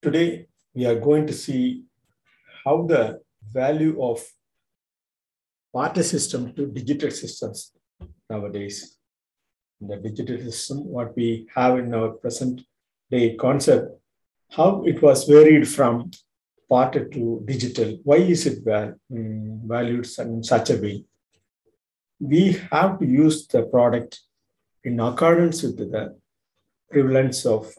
Today, we are going to see how the value of barter system to digital systems nowadays. The digital system what we have in our present day concept how it was varied from barter to digital. Why is it val- mm, valued in such a way? We have to use the product in accordance with the prevalence of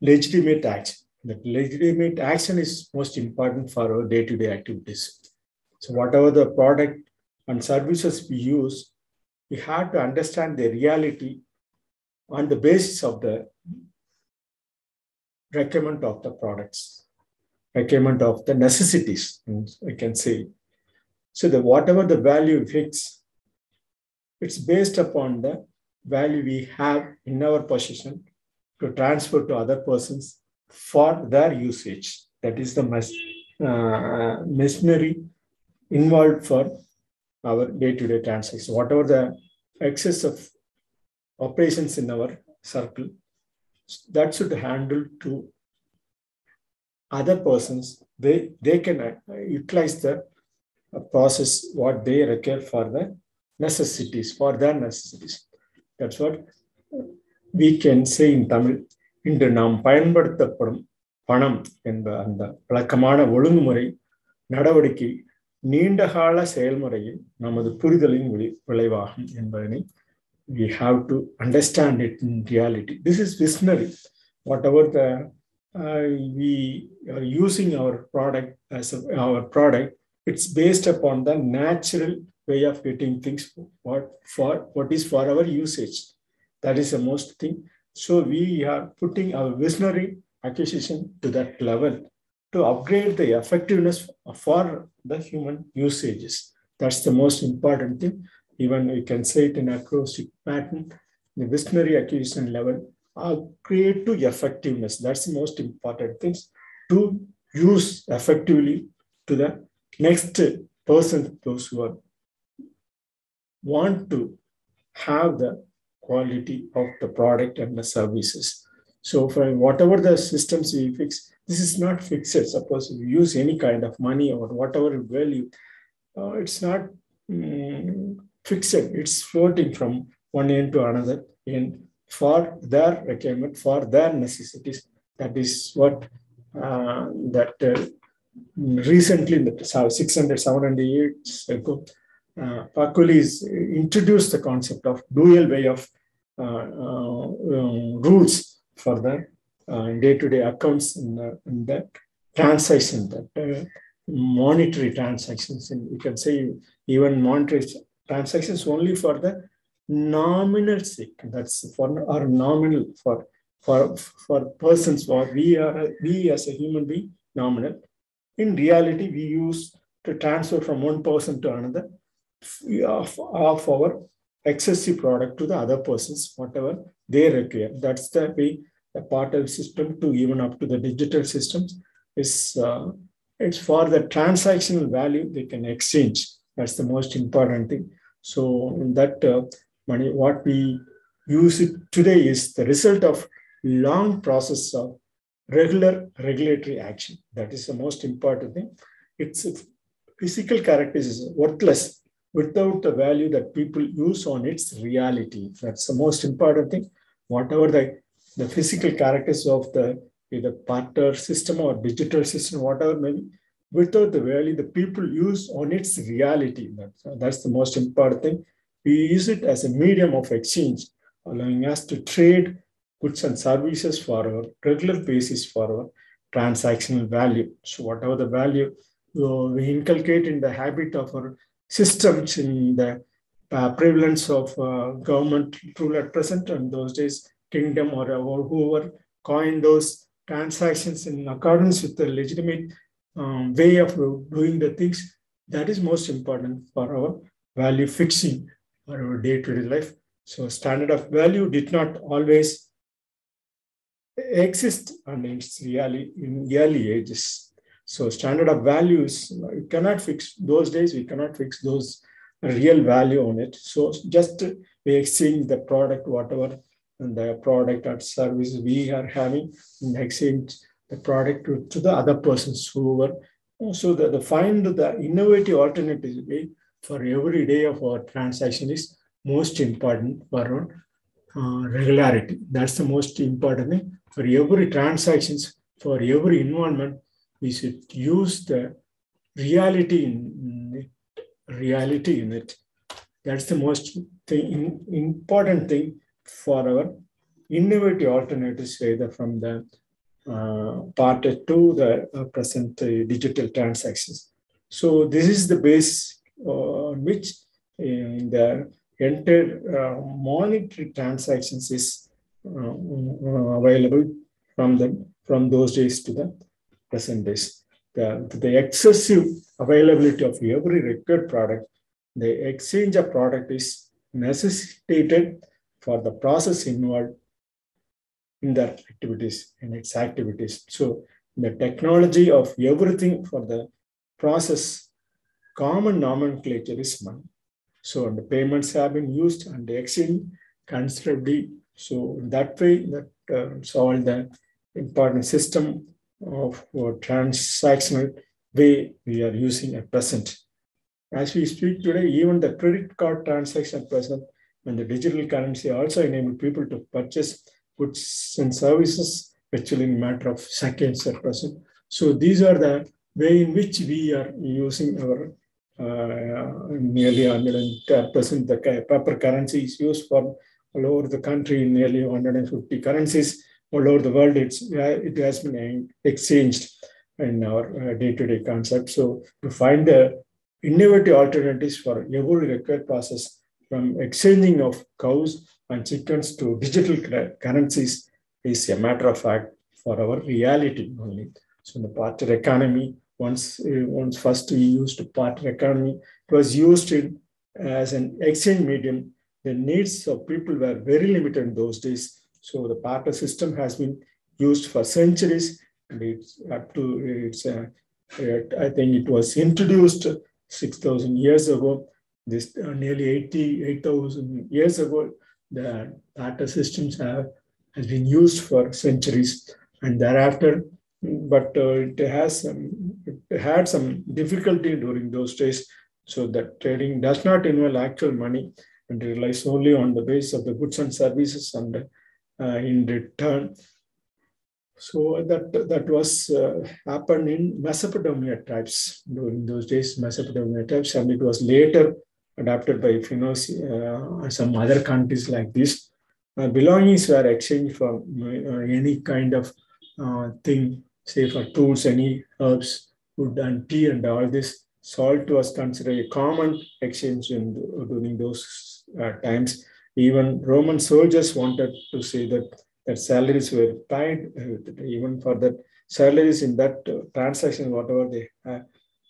legitimate action. That legitimate action is most important for our day-to-day activities. So whatever the product and services we use, we have to understand the reality on the basis of the requirement of the products, requirement of the necessities, I can say. So the whatever the value fix, it's based upon the value we have in our possession to transfer to other persons for their usage. That is the uh, machinery involved for our day-to-day transactions. Whatever the excess of operations in our circle, that should handle to other persons. They they can uh, utilize the uh, process what they require for the necessities for their necessities. That's what we can say in Tamil இன்று நாம் பயன்படுத்தப்படும் பணம் என்ப அந்த வழக்கமான ஒழுங்குமுறை நடவடிக்கை நீண்டகால செயல்முறையில் நமது புரிதலின் விளை விளைவாகும் என்பதனை we have to understand it in reality this is visionary whatever the we are using our product our product it's based upon the natural way of getting things what for what is for our usage. That is the most thing. So we are putting our visionary acquisition to that level to upgrade the effectiveness for the human usages. That's the most important thing. Even we can say it in acrostic pattern, the visionary acquisition level upgrade to effectiveness. That's the most important things to use effectively to the next person, those who are want to have the quality of the product and the services. So for whatever the systems we fix, this is not fixed. Suppose you use any kind of money or whatever value, uh, it's not um, fixed. It's floating from one end to another end for their requirement, for their necessities. That is what uh, that uh, recently in the 600, 700 years ago, uh, Pacioli's introduced the concept of dual way of uh, uh, rules for the day-to-day accounts in the, in the transaction, that monetary transactions, and you can say even monetary transactions only for the nominal sake. That's for or nominal for for for persons. For we are we as a human being nominal. In reality, we use to transfer from one person to another of, of our excessive product to the other persons, whatever they require. That's the way the part of the system to even up to the digital systems is uh, it's for the transactional value they can exchange. That's the most important thing. So that uh, money, what we use it today is the result of long process of regular regulatory action. That is the most important thing. It's, physical characters is worthless without the value that people use on its reality. That's the most important thing. Whatever the, the physical characters of the either barter system or digital system, whatever maybe, without the value the people use on its reality. That's, that's the most important thing. We use it as a medium of exchange, allowing us to trade goods and services for our regular basis for our transactional value. So whatever the value uh, we inculcate in the habit of our systems in the uh, prevalence of uh, government rule at present. And those days kingdom or, or whoever coined those transactions in accordance with the legitimate um, way of doing the things that is most important for our value fixing our day-to-day life. So standard of value did not always exist and it's in early ages so standard of values, you cannot fix those days, we cannot fix those real value on it. So just we exchange the product, whatever and the product or service we are having in exchange the product to, to the other persons who were so the, the find the innovative alternative way for every day of our transaction is most important for our uh, regularity. That's the most important thing for every transactions, for every involvement. We should use the reality in reality in it. That's the most thing, important thing for our innovative alternatives, either from the uh, part to the uh, present uh, digital transactions. So this is the base on which in the entire monetary transactions is available from the from those days to the present days. The, the excessive availability of every required product, the exchange of product is necessitated for the process involved in their activities, in its activities. So the technology of everything for the process, common nomenclature is money. So the payments have been used and the exchange considerably. So that way, that uh, solve the important system of uh, transactional way we are using at present. As we speak today, even the credit card transaction at present and the digital currency also enable people to purchase goods and services actually in matter of seconds at present. So these are the way in which we are using our uh, nearly 100 percent the paper currency is used for all over the country in nearly 150 currencies all over the world. It's it has been exchanged in our uh, day-to-day concept. So to find the innovative alternatives for every required process from exchanging of cows and chickens to digital currencies is a matter of fact for our reality only. So in the barter economy, once, uh, once first we used barter economy, it was used in, as an exchange medium. The needs of people were very limited in those days. So the barter system has been used for centuries and it's up to, it's, uh, I think it was introduced 6,000 years ago. This uh, nearly 80, 8,000 years ago, the barter systems have has been used for centuries and thereafter but uh, it has some, it had some difficulty during those days so that trading does not involve actual money and relies only on the base of the goods and services and in return so that that was uh, happened in mesopotamia tribes during those days mesopotamia tribes and it was later adapted by uh, some other countries like this. Uh, belongings were exchanged for uh, any kind of uh, thing, say for tools, any herbs, wood and tea and all this. Salt was considered a common exchange in, during those uh, times. Even Roman soldiers wanted to say that, that salaries were uh, even for that salaries in that transaction, whatever they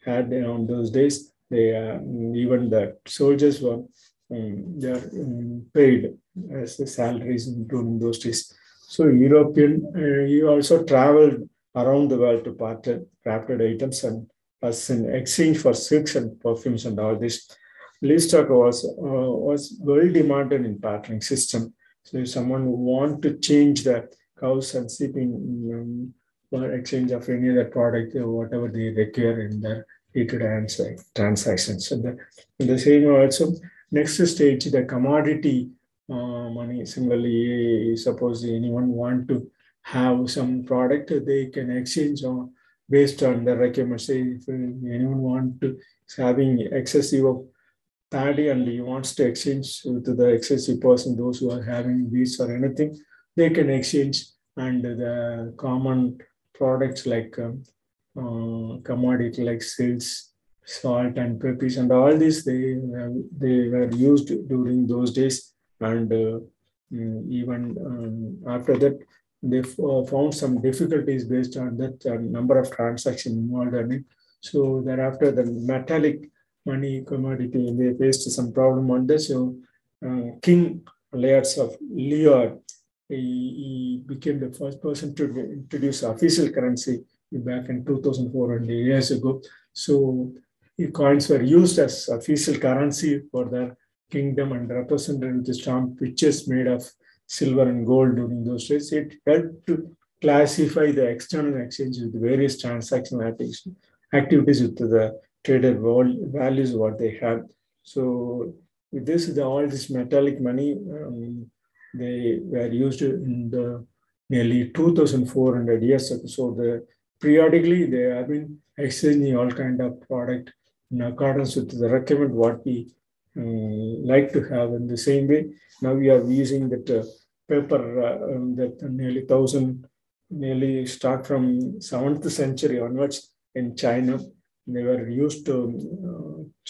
had on those days, they uh, even the soldiers were um, they are um, paid as the salaries during those days. So European, uh, he also traveled around the world to barter crafted items and as an exchange for silks and perfumes and all this. Livestock was uh, was very demanded in bartering system. So if someone want to change the cows and sheep in um, for exchange of any other product or whatever they require in their day-to-day transactions. So the, the same also next stage, the commodity uh, money. Similarly, suppose anyone want to have some product, they can exchange on based on the requirement. If anyone want to having excessive of paddy and he wants to exchange to the excessive person, those who are having wheats or anything, they can exchange and the common products like um, uh, commodity like silks, salt and peppers and all these they they were used during those days and uh, mm, even um, after that they uh, found some difficulties based on that uh, number of transactions involved in it. So thereafter the metallic money commodity they faced some problem on this. So uh, King Lear of Lear he, he became the first person to introduce official currency back in 2400 years ago. So coins were used as official currency for the kingdom and represented the stamp which is made of silver and gold during those days. It helped to classify the external exchange with various transactional activities with the traded values what they have. So with this, the, all this metallic money, um, they were used in the nearly 2,400 years. So the periodically they have been exchanging all kind of product in accordance with the recommend what we um, like to have. In the same way, now we are using that uh, paper uh, um, that nearly thousand, nearly start from seventh century onwards in China. They were used to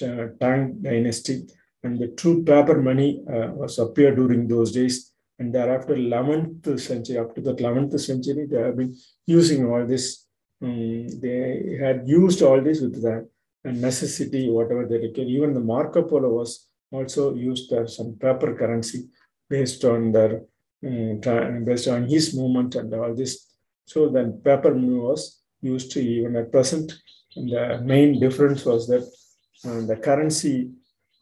uh, Tang dynasty, and the true paper money uh, was appeared during those days. And thereafter, 11th century, up to the 11th century, they have been using all this. Um, they had used all this with the necessity, whatever they require. Even the Marco Polo was also used as some paper currency based on their um, based on his movement and all this. So then paper money was used to even at present. The main difference was that uh, the currency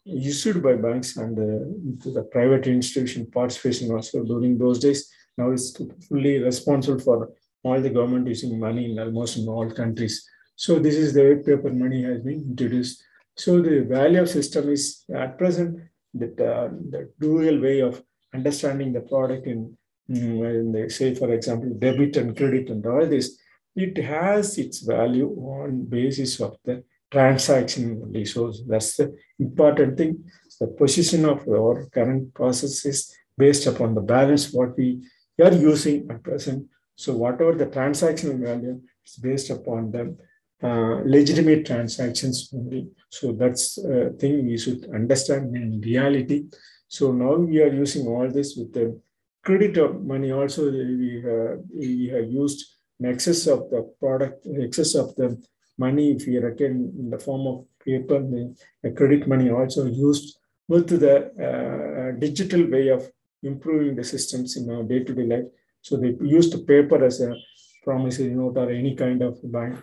issued by banks and uh, the private institution participation also during those days now is fully responsible for all the government using money in almost in all countries. So this is the way paper money has been introduced. So the value of system is at present that uh, the dual way of understanding the product in, in the, say for example debit and credit and all this. It has its value on basis of the transaction only. So that's the important thing. The position of our current process is based upon the balance what we are using at present. So whatever the transactional value is based upon the uh, legitimate transactions only. So that's a thing we should understand in reality. So now we are using all this with the credit of money. Also, we, uh, we have used an excess of the product, excess of the money, if we reckon in the form of paper, the, credit money also used with the uh, digital way of improving the systems in our day-to-day life. So they used the paper as a promissory note or any kind of bank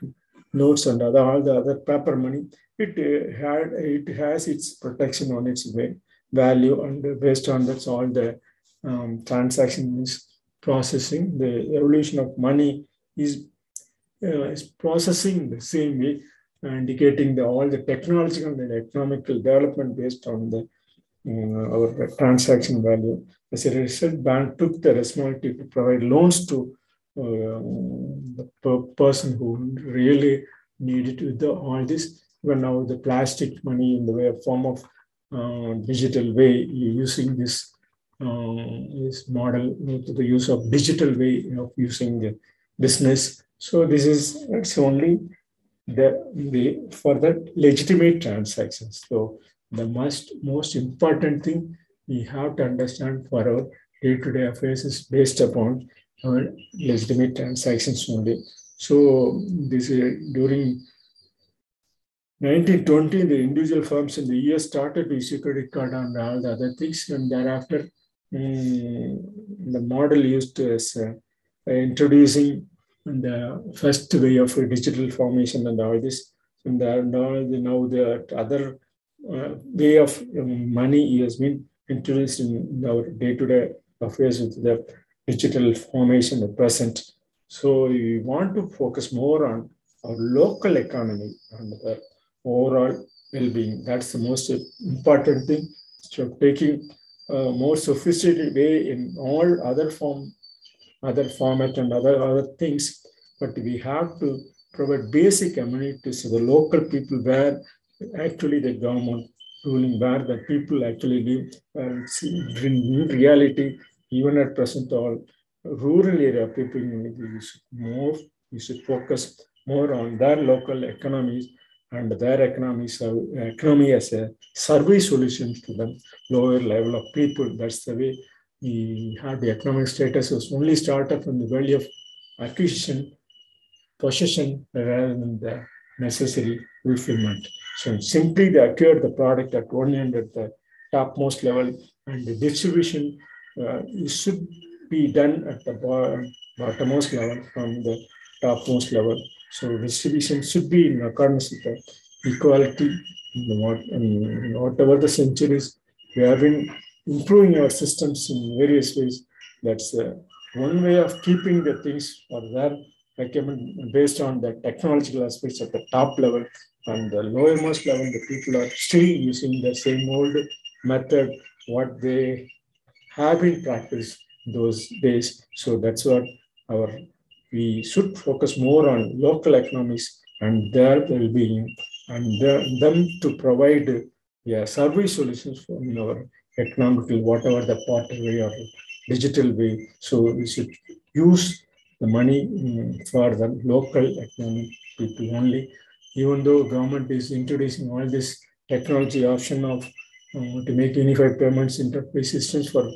notes and other all the other paper money, it uh, had it has its protection on its way, value, and based on that, all the um, transaction is processing. The evolution of money is uh, is processing the same way, indicating the all the technological and economical development based on the uh, our transaction value. As a result, bank took the responsibility to provide loans to the person who really needed with the, all this. But now the plastic money in the way of form of uh, digital way using this uh, this model to the use of digital way of using the business. So this is it's only the way for the legitimate transactions. So the most most important thing we have to understand for our day-to-day affairs is based upon our legitimate transactions only. So this is during 1920, the individual firms in the US started to issue credit card and all the other things, and thereafter um, the model used as uh, introducing the first way of digital formation and all this, and the, now, the, other uh, way of um, money has been introduced in our day-to-day affairs with the digital formation at present. So we want to focus more on our local economy and the overall well-being. That's the most important thing. So taking a more sophisticated way in all other form, other format and other other things, but we have to provide basic amenities to the local people where actually the government ruling, where the people actually live. Uh, and in reality, even at present all rural area people we should more we should focus more on their local economies and their economies economy as a service solutions to the lower level of people that's the way we have the economic status was only started from the value of acquisition possession rather than the necessary fulfillment so simply they acquire the product at one end at the topmost level and the distribution uh, should be done at the bottommost level from the topmost level. So distribution should be in accordance with the equality in whatever the centuries we have been improving our systems in various ways that's uh, one way of keeping the things or there recommend based on the technological aspects at the top level and the lowermost level, the people are still using the same old method, what they have been practiced those days. So that's what our we should focus more on local economies and their well-being and their, them to provide yeah, service solutions for our economical, whatever the way or digital way. So we should use the money mm, for the local economic people only. Even though government is introducing all this technology option of uh, to make unified payments interface systems for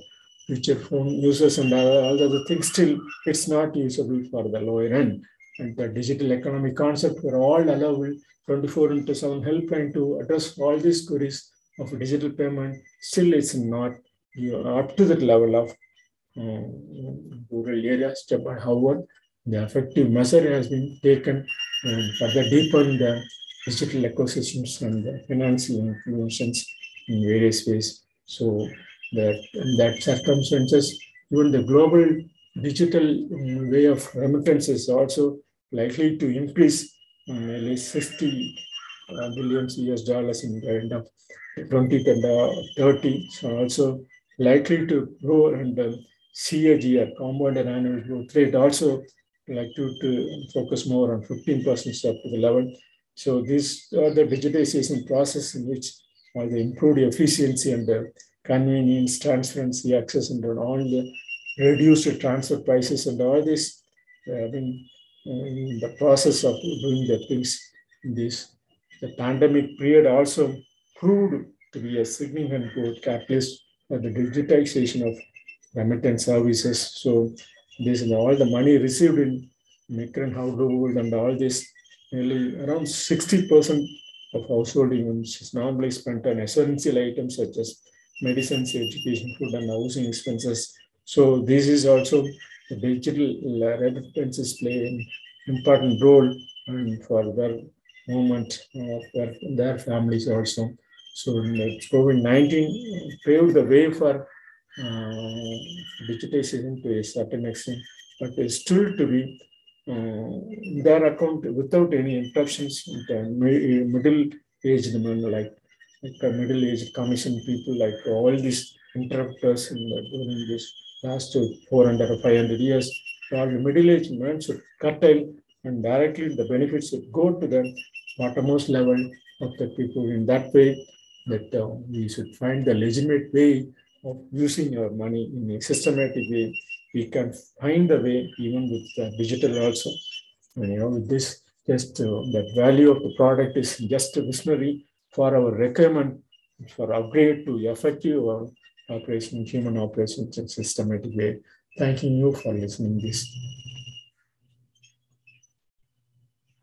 future phone users and all the other things, still it's not usable for the lower end. And the digital economy concept were all allowable 24 into 7 helpline to address all these queries of digital payment. Still, it's not you know, up to that level of uh, rural areas. However, the effective measure has been taken and further deepen the digital ecosystems and the financial influences in various ways. So that in that circumstances, even the global digital um, way of remittance is also likely to increase um, at least 60 uh, billions US dollars in the end of 2030. Uh, so also likely to grow and uh, CAGR, compounded annual growth rate, also like to, to focus more on 15% up to the level. So these are the digitization process in which all the improved efficiency and the convenience, transparency, access, and all the reduced transfer prices and all this. Uh, I mean, in the process of doing the things in this, the pandemic period also proved to be a significant growth catalyst for the digitization of remittance services. So this all the money received in migrant household and all this, nearly around 60% of household incomes is normally spent on essential items such as medicines, education, food, and housing expenses. So this is also the digital remittances play an important role and for their movement of their, families also. So COVID-19 paved the way for uh, digitization to a certain extent, but still to be uh, their account without any interruptions. Middle aged men like like middle-aged commission people, like all these interrupters in the, during this last 400 or 500 years, all the middle-aged men should curtail and directly the benefits should go to the bottommost level of the people. In that way, that uh, we should find the legitimate way of using our money in a systematic way. We can find the way even with the digital also. And you know, with this, just uh, that value of the product is just a visionary for our requirement for upgrade to effective operation, human operations in systematic way. Thanking you for listening this.